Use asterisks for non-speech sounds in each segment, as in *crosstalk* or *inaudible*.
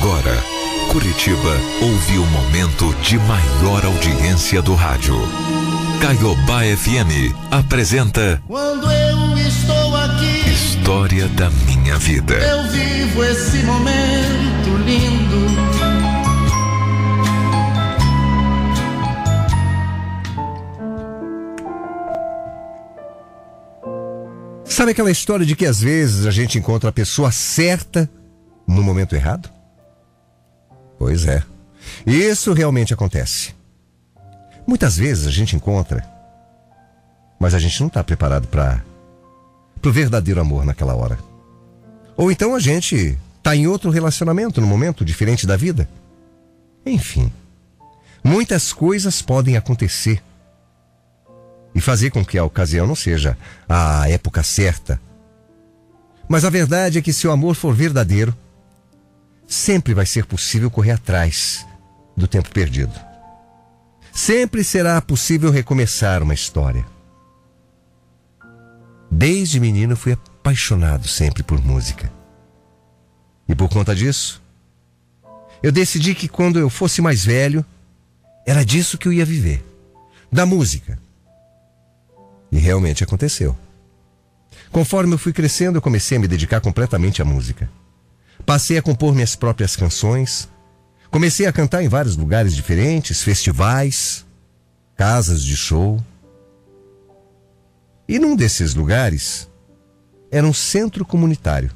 Agora, Curitiba ouve o momento de maior audiência do rádio. Caiobá FM apresenta Quando eu estou aqui, História da Minha Vida. eu vivo esse momento lindo. Sabe aquela história de que às vezes a gente encontra a pessoa certa no momento errado? Pois é. Isso realmente acontece. Muitas vezes a gente encontra, mas a gente não está preparado para o verdadeiro amor naquela hora. Ou então a gente está em outro relacionamento no momento diferente da vida. Enfim, muitas coisas podem acontecer e fazer com que a ocasião não seja a época certa. Mas a verdade é que se o amor for verdadeiro, sempre vai ser possível correr atrás do tempo perdido. Sempre será possível recomeçar uma história. Desde menino fui apaixonado sempre por música. E por conta disso, eu decidi que quando eu fosse mais velho, era disso que eu ia viver da música. E realmente aconteceu. Conforme eu fui crescendo, eu comecei a me dedicar completamente à música. Passei a compor minhas próprias canções. Comecei a cantar em vários lugares diferentes, festivais, casas de show. E num desses lugares era um centro comunitário.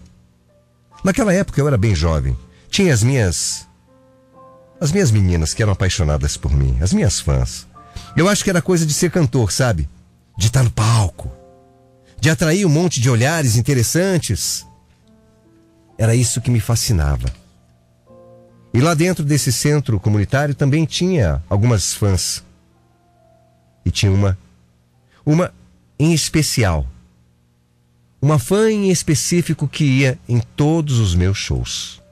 Naquela época eu era bem jovem. Tinha as minhas. As minhas meninas que eram apaixonadas por mim, as minhas fãs. Eu acho que era coisa de ser cantor, sabe? De estar no palco, de atrair um monte de olhares interessantes. Era isso que me fascinava. E lá dentro desse centro comunitário também tinha algumas fãs. E tinha uma, uma em especial. Uma fã em específico que ia em todos os meus shows.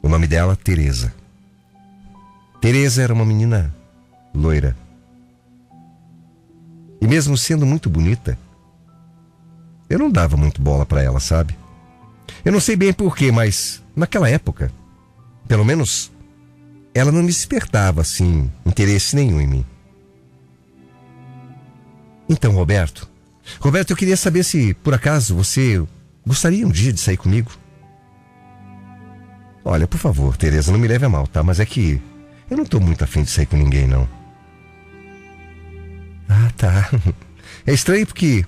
O nome dela, Teresa. Teresa era uma menina loira. E mesmo sendo muito bonita, eu não dava muito bola para ela, sabe? Eu não sei bem porquê, mas naquela época, pelo menos, ela não despertava assim interesse nenhum em mim. Então, Roberto, Roberto, eu queria saber se por acaso você gostaria um dia de sair comigo. Olha, por favor, Tereza, não me leve a mal, tá? Mas é que eu não tô muito afim de sair com ninguém, não. Ah, tá. *laughs* É estranho porque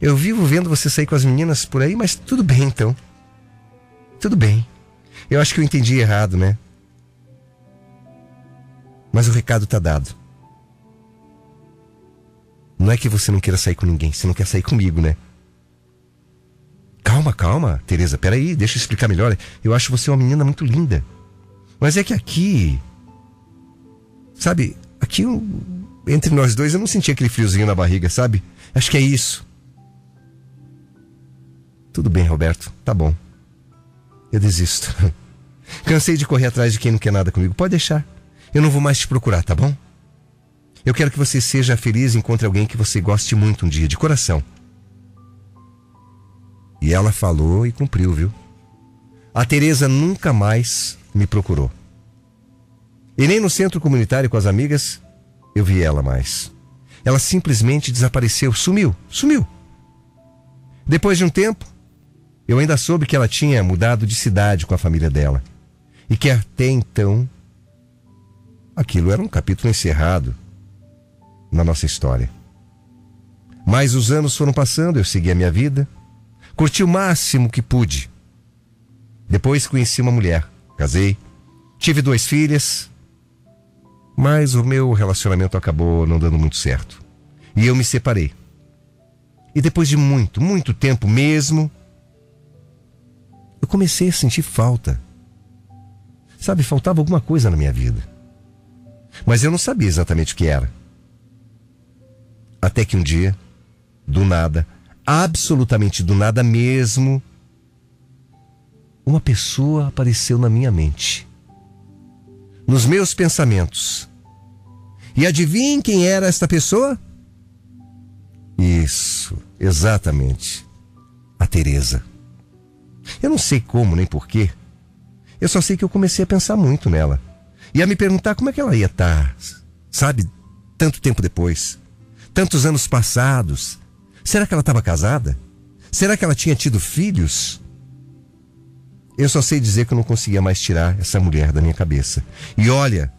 eu vivo vendo você sair com as meninas por aí, mas tudo bem então. Tudo bem. Eu acho que eu entendi errado, né? Mas o recado tá dado. Não é que você não queira sair com ninguém, você não quer sair comigo, né? Calma, calma, Tereza, peraí, deixa eu explicar melhor. Eu acho você uma menina muito linda. Mas é que aqui. Sabe, aqui eu- entre nós dois eu não senti aquele friozinho na barriga, sabe? Acho que é isso. Tudo bem, Roberto, tá bom. Eu desisto. *laughs* Cansei de correr atrás de quem não quer nada comigo. Pode deixar. Eu não vou mais te procurar, tá bom? Eu quero que você seja feliz e encontre alguém que você goste muito um dia, de coração. E ela falou e cumpriu, viu? A Tereza nunca mais me procurou. E nem no centro comunitário com as amigas eu vi ela mais. Ela simplesmente desapareceu, sumiu, sumiu. Depois de um tempo, eu ainda soube que ela tinha mudado de cidade com a família dela. E que até então aquilo era um capítulo encerrado na nossa história. Mas os anos foram passando, eu segui a minha vida, curti o máximo que pude. Depois conheci uma mulher, casei, tive duas filhas, mas o meu relacionamento acabou não dando muito certo. E eu me separei. E depois de muito, muito tempo mesmo, eu comecei a sentir falta. Sabe, faltava alguma coisa na minha vida. Mas eu não sabia exatamente o que era. Até que um dia, do nada, absolutamente do nada mesmo, uma pessoa apareceu na minha mente. Nos meus pensamentos. E adivinhem quem era esta pessoa? Isso, exatamente. A Teresa. Eu não sei como nem porquê. Eu só sei que eu comecei a pensar muito nela. E a me perguntar como é que ela ia estar, sabe, tanto tempo depois. Tantos anos passados. Será que ela estava casada? Será que ela tinha tido filhos? Eu só sei dizer que eu não conseguia mais tirar essa mulher da minha cabeça. E olha,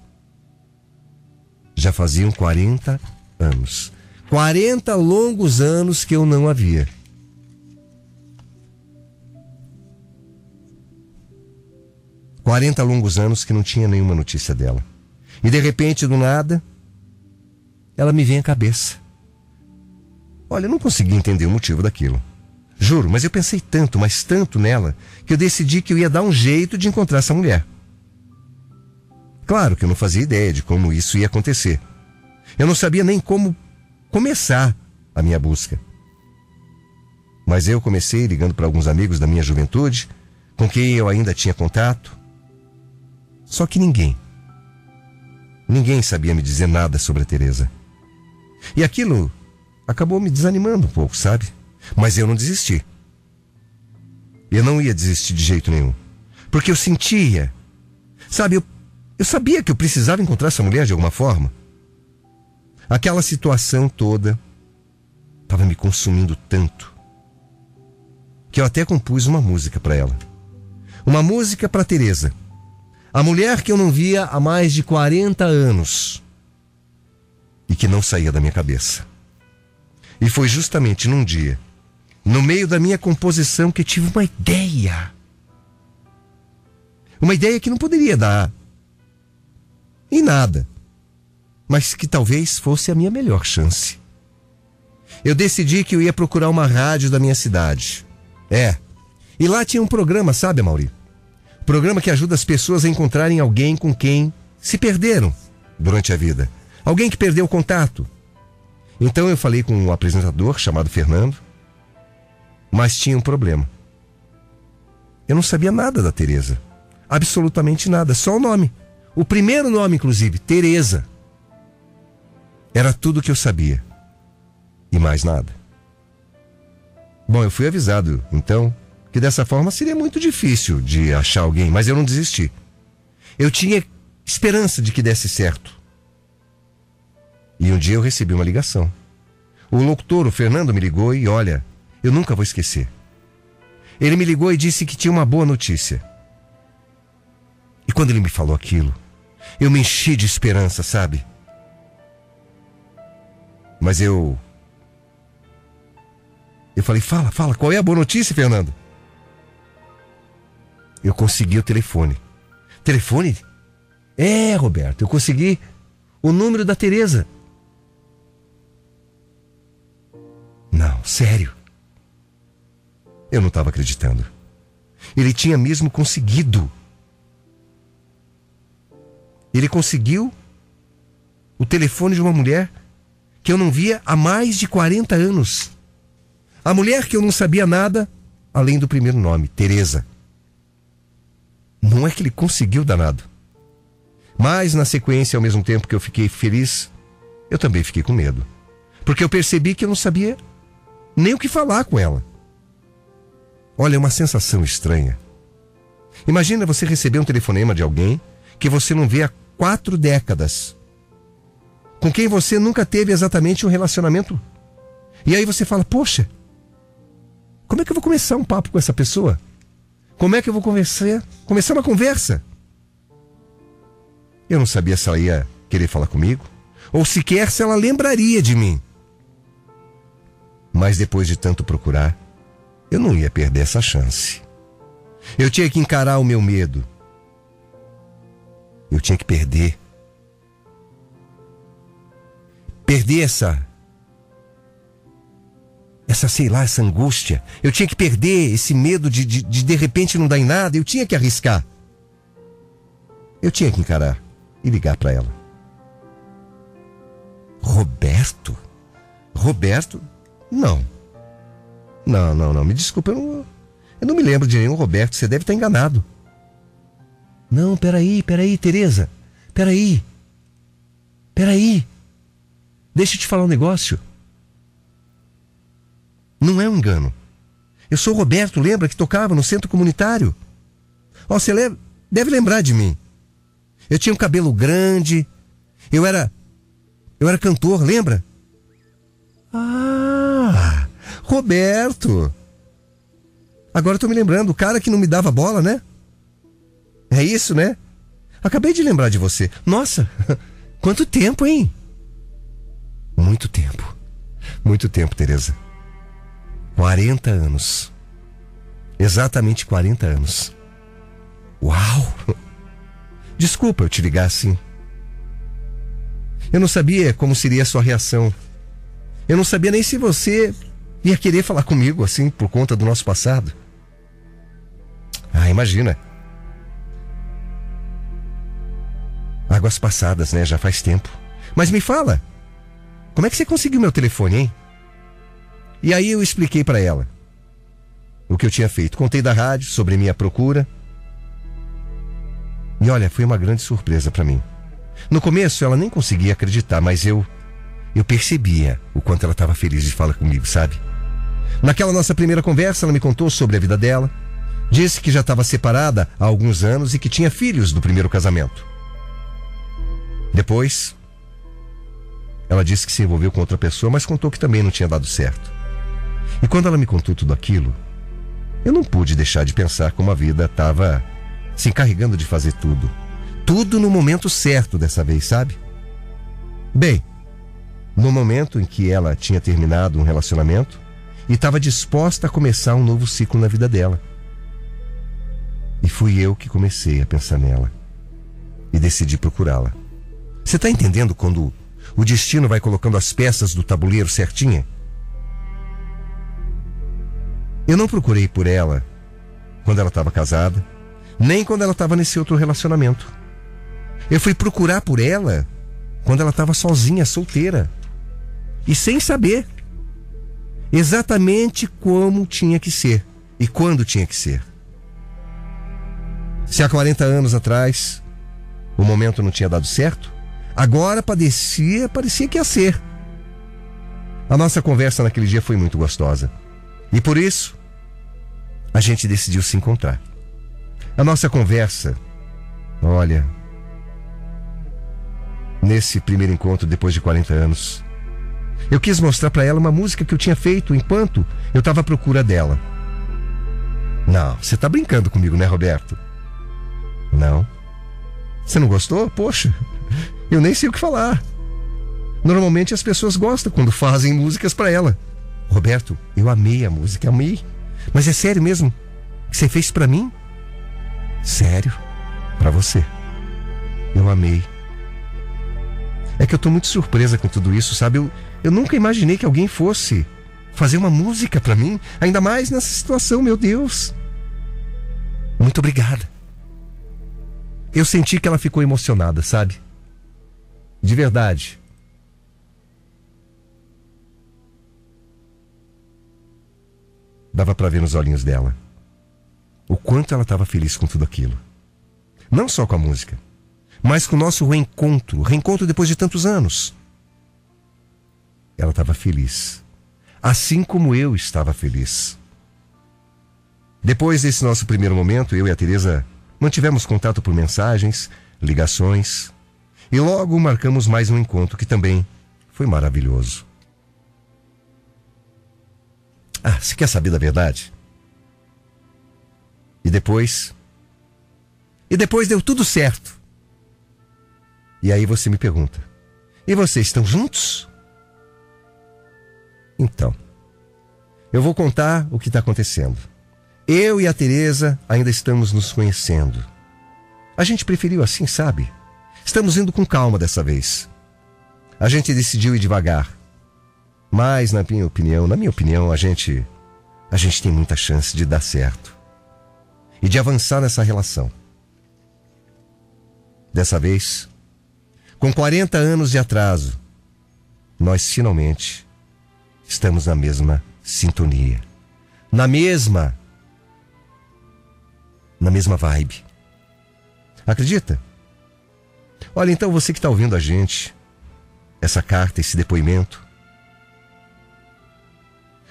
já faziam 40 anos. 40 longos anos que eu não havia. 40 longos anos que não tinha nenhuma notícia dela. E de repente, do nada, ela me vem à cabeça. Olha, eu não consegui entender o motivo daquilo. Juro, mas eu pensei tanto, mas tanto nela, que eu decidi que eu ia dar um jeito de encontrar essa mulher. Claro que eu não fazia ideia de como isso ia acontecer. Eu não sabia nem como começar a minha busca. Mas eu comecei ligando para alguns amigos da minha juventude, com quem eu ainda tinha contato, só que ninguém, ninguém sabia me dizer nada sobre a Teresa. E aquilo acabou me desanimando um pouco, sabe? Mas eu não desisti. Eu não ia desistir de jeito nenhum. Porque eu sentia. Sabe, eu, eu sabia que eu precisava encontrar essa mulher de alguma forma. Aquela situação toda estava me consumindo tanto que eu até compus uma música para ela. Uma música para Teresa. A mulher que eu não via há mais de 40 anos e que não saía da minha cabeça. E foi justamente num dia no meio da minha composição que tive uma ideia. Uma ideia que não poderia dar em nada, mas que talvez fosse a minha melhor chance. Eu decidi que eu ia procurar uma rádio da minha cidade. É. E lá tinha um programa, sabe, Mauri? Programa que ajuda as pessoas a encontrarem alguém com quem se perderam durante a vida. Alguém que perdeu o contato. Então eu falei com um apresentador chamado Fernando mas tinha um problema. Eu não sabia nada da Teresa. Absolutamente nada, só o nome. O primeiro nome, inclusive, Teresa. Era tudo que eu sabia. E mais nada. Bom, eu fui avisado, então, que dessa forma seria muito difícil de achar alguém, mas eu não desisti. Eu tinha esperança de que desse certo. E um dia eu recebi uma ligação. O locutor, o Fernando, me ligou e olha, eu nunca vou esquecer. Ele me ligou e disse que tinha uma boa notícia. E quando ele me falou aquilo, eu me enchi de esperança, sabe? Mas eu. Eu falei: fala, fala, qual é a boa notícia, Fernando? Eu consegui o telefone. Telefone? É, Roberto, eu consegui o número da Teresa. Não, sério. Eu não estava acreditando. Ele tinha mesmo conseguido. Ele conseguiu o telefone de uma mulher que eu não via há mais de 40 anos. A mulher que eu não sabia nada, além do primeiro nome, Teresa. Não é que ele conseguiu danado. Mas na sequência, ao mesmo tempo que eu fiquei feliz, eu também fiquei com medo. Porque eu percebi que eu não sabia nem o que falar com ela. Olha, é uma sensação estranha. Imagina você receber um telefonema de alguém que você não vê há quatro décadas, com quem você nunca teve exatamente um relacionamento. E aí você fala: Poxa, como é que eu vou começar um papo com essa pessoa? Como é que eu vou conversar, começar uma conversa? Eu não sabia se ela ia querer falar comigo, ou sequer se ela lembraria de mim. Mas depois de tanto procurar, eu não ia perder essa chance. Eu tinha que encarar o meu medo. Eu tinha que perder. Perder essa. Essa, sei lá, essa angústia. Eu tinha que perder esse medo de de, de, de repente não dar em nada. Eu tinha que arriscar. Eu tinha que encarar e ligar para ela. Roberto? Roberto? Não. Não, não, não. Me desculpa, eu não, eu não me lembro de nenhum Roberto. Você deve estar enganado. Não, peraí, peraí, Tereza. Peraí. Peraí. Deixa eu te falar um negócio. Não é um engano. Eu sou o Roberto, lembra que tocava no centro comunitário? Ó, você lembra? deve lembrar de mim. Eu tinha um cabelo grande, eu era. Eu era cantor, lembra? Ah, Roberto. Agora eu tô me lembrando, o cara que não me dava bola, né? É isso, né? Acabei de lembrar de você. Nossa, *laughs* quanto tempo, hein? Muito tempo. Muito tempo, Teresa. 40 anos. Exatamente 40 anos. Uau! *laughs* Desculpa eu te ligar assim. Eu não sabia como seria a sua reação. Eu não sabia nem se você ia querer falar comigo assim por conta do nosso passado. Ah, imagina. Águas passadas, né? Já faz tempo. Mas me fala, como é que você conseguiu meu telefone, hein? E aí eu expliquei para ela o que eu tinha feito. Contei da rádio sobre minha procura. E olha, foi uma grande surpresa para mim. No começo ela nem conseguia acreditar, mas eu eu percebia o quanto ela estava feliz de falar comigo, sabe? Naquela nossa primeira conversa, ela me contou sobre a vida dela. Disse que já estava separada há alguns anos e que tinha filhos do primeiro casamento. Depois, ela disse que se envolveu com outra pessoa, mas contou que também não tinha dado certo. E quando ela me contou tudo aquilo, eu não pude deixar de pensar como a vida estava se encarregando de fazer tudo. Tudo no momento certo dessa vez, sabe? Bem, no momento em que ela tinha terminado um relacionamento e estava disposta a começar um novo ciclo na vida dela. E fui eu que comecei a pensar nela e decidi procurá-la. Você está entendendo quando o destino vai colocando as peças do tabuleiro certinha? Eu não procurei por ela quando ela estava casada, nem quando ela estava nesse outro relacionamento. Eu fui procurar por ela quando ela estava sozinha, solteira. E sem saber exatamente como tinha que ser e quando tinha que ser. Se há 40 anos atrás o momento não tinha dado certo, agora parecia, parecia que ia ser. A nossa conversa naquele dia foi muito gostosa. E por isso, a gente decidiu se encontrar. A nossa conversa, olha, nesse primeiro encontro depois de 40 anos, eu quis mostrar para ela uma música que eu tinha feito enquanto eu estava à procura dela. Não, você está brincando comigo, né, Roberto? Não. Você não gostou? Poxa, eu nem sei o que falar. Normalmente as pessoas gostam quando fazem músicas para ela. Roberto, eu amei a música, amei. Mas é sério mesmo? Que você fez para mim? Sério? Para você. Eu amei. É que eu tô muito surpresa com tudo isso, sabe? Eu, eu nunca imaginei que alguém fosse fazer uma música para mim, ainda mais nessa situação, meu Deus. Muito obrigada. Eu senti que ela ficou emocionada, sabe? De verdade. Dava para ver nos olhinhos dela o quanto ela estava feliz com tudo aquilo. Não só com a música, mas com o nosso reencontro reencontro depois de tantos anos. Ela estava feliz, assim como eu estava feliz. Depois desse nosso primeiro momento, eu e a Teresa mantivemos contato por mensagens, ligações e logo marcamos mais um encontro que também foi maravilhoso. Ah, você quer saber da verdade? E depois. E depois deu tudo certo. E aí você me pergunta: e vocês estão juntos? Então, eu vou contar o que está acontecendo. Eu e a Teresa ainda estamos nos conhecendo. A gente preferiu assim, sabe? Estamos indo com calma dessa vez. A gente decidiu ir devagar. Mas, na minha opinião, na minha opinião, a gente a gente tem muita chance de dar certo e de avançar nessa relação. Dessa vez, com 40 anos de atraso, nós finalmente estamos na mesma sintonia, na mesma na mesma vibe. Acredita? Olha, então você que está ouvindo a gente, essa carta, esse depoimento,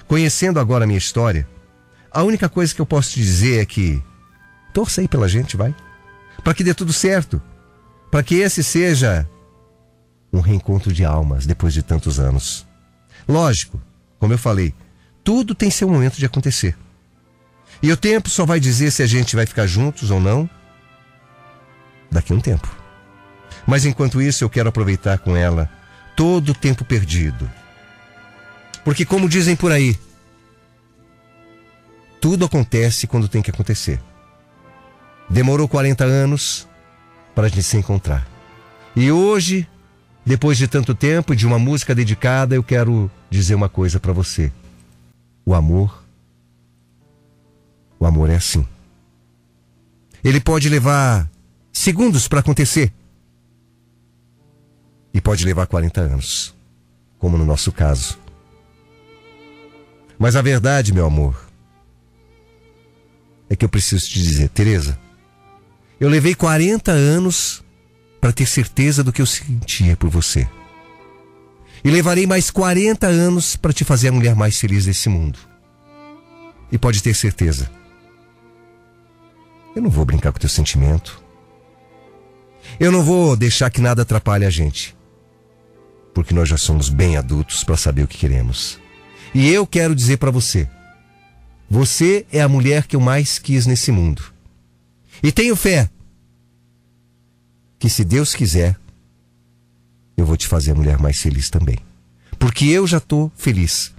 Conhecendo agora a minha história, a única coisa que eu posso te dizer é que torça aí pela gente, vai. para que dê tudo certo, para que esse seja um reencontro de almas depois de tantos anos. Lógico, como eu falei, tudo tem seu momento de acontecer. E o tempo só vai dizer se a gente vai ficar juntos ou não daqui a um tempo. Mas enquanto isso, eu quero aproveitar com ela todo o tempo perdido. Porque, como dizem por aí, tudo acontece quando tem que acontecer. Demorou 40 anos para a gente se encontrar. E hoje, depois de tanto tempo e de uma música dedicada, eu quero dizer uma coisa para você. O amor, o amor é assim. Ele pode levar segundos para acontecer. E pode levar 40 anos, como no nosso caso. Mas a verdade, meu amor, é que eu preciso te dizer, Teresa, eu levei 40 anos para ter certeza do que eu sentia por você. E levarei mais 40 anos para te fazer a mulher mais feliz desse mundo. E pode ter certeza. Eu não vou brincar com teu sentimento. Eu não vou deixar que nada atrapalhe a gente. Porque nós já somos bem adultos para saber o que queremos. E eu quero dizer para você: você é a mulher que eu mais quis nesse mundo. E tenho fé que, se Deus quiser, eu vou te fazer a mulher mais feliz também. Porque eu já estou feliz.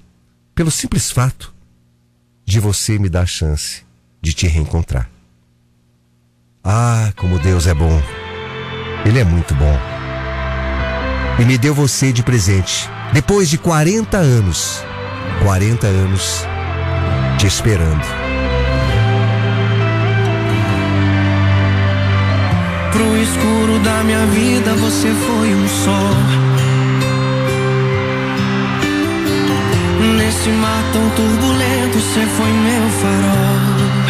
Pelo simples fato de você me dar a chance de te reencontrar. Ah, como Deus é bom. Ele é muito bom. E me deu você de presente. Depois de 40 anos. 40 anos te esperando. Pro escuro da minha vida você foi um sol. Nesse mar tão turbulento você foi meu farol.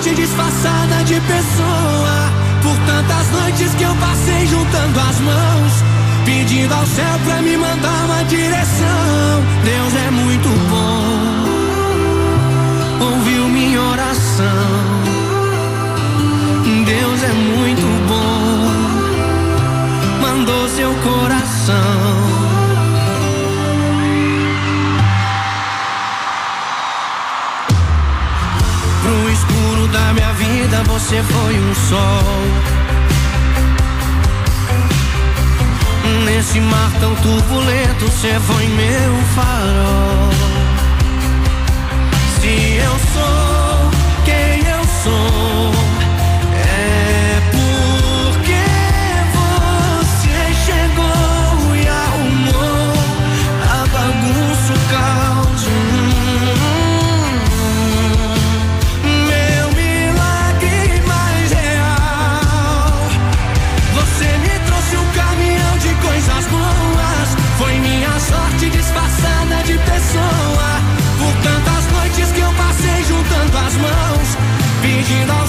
Sorte disfarçada de pessoa. Por tantas noites que eu passei juntando as mãos, pedindo ao céu pra me mandar uma direção. Deus é muito bom, ouviu minha oração. Deus é muito bom, mandou seu coração. Da minha vida você foi um sol. Nesse mar tão turbulento você foi meu farol. Se eu sou quem eu sou,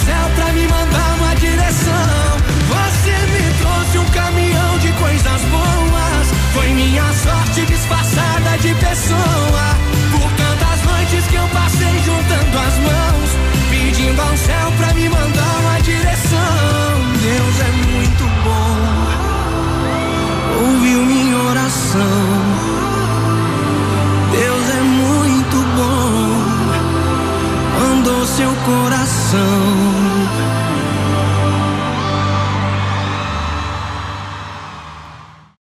céu pra me mandar uma direção. Você me trouxe um caminhão de coisas boas. Foi minha sorte disfarçada de pessoa. Bom, mandou seu coração.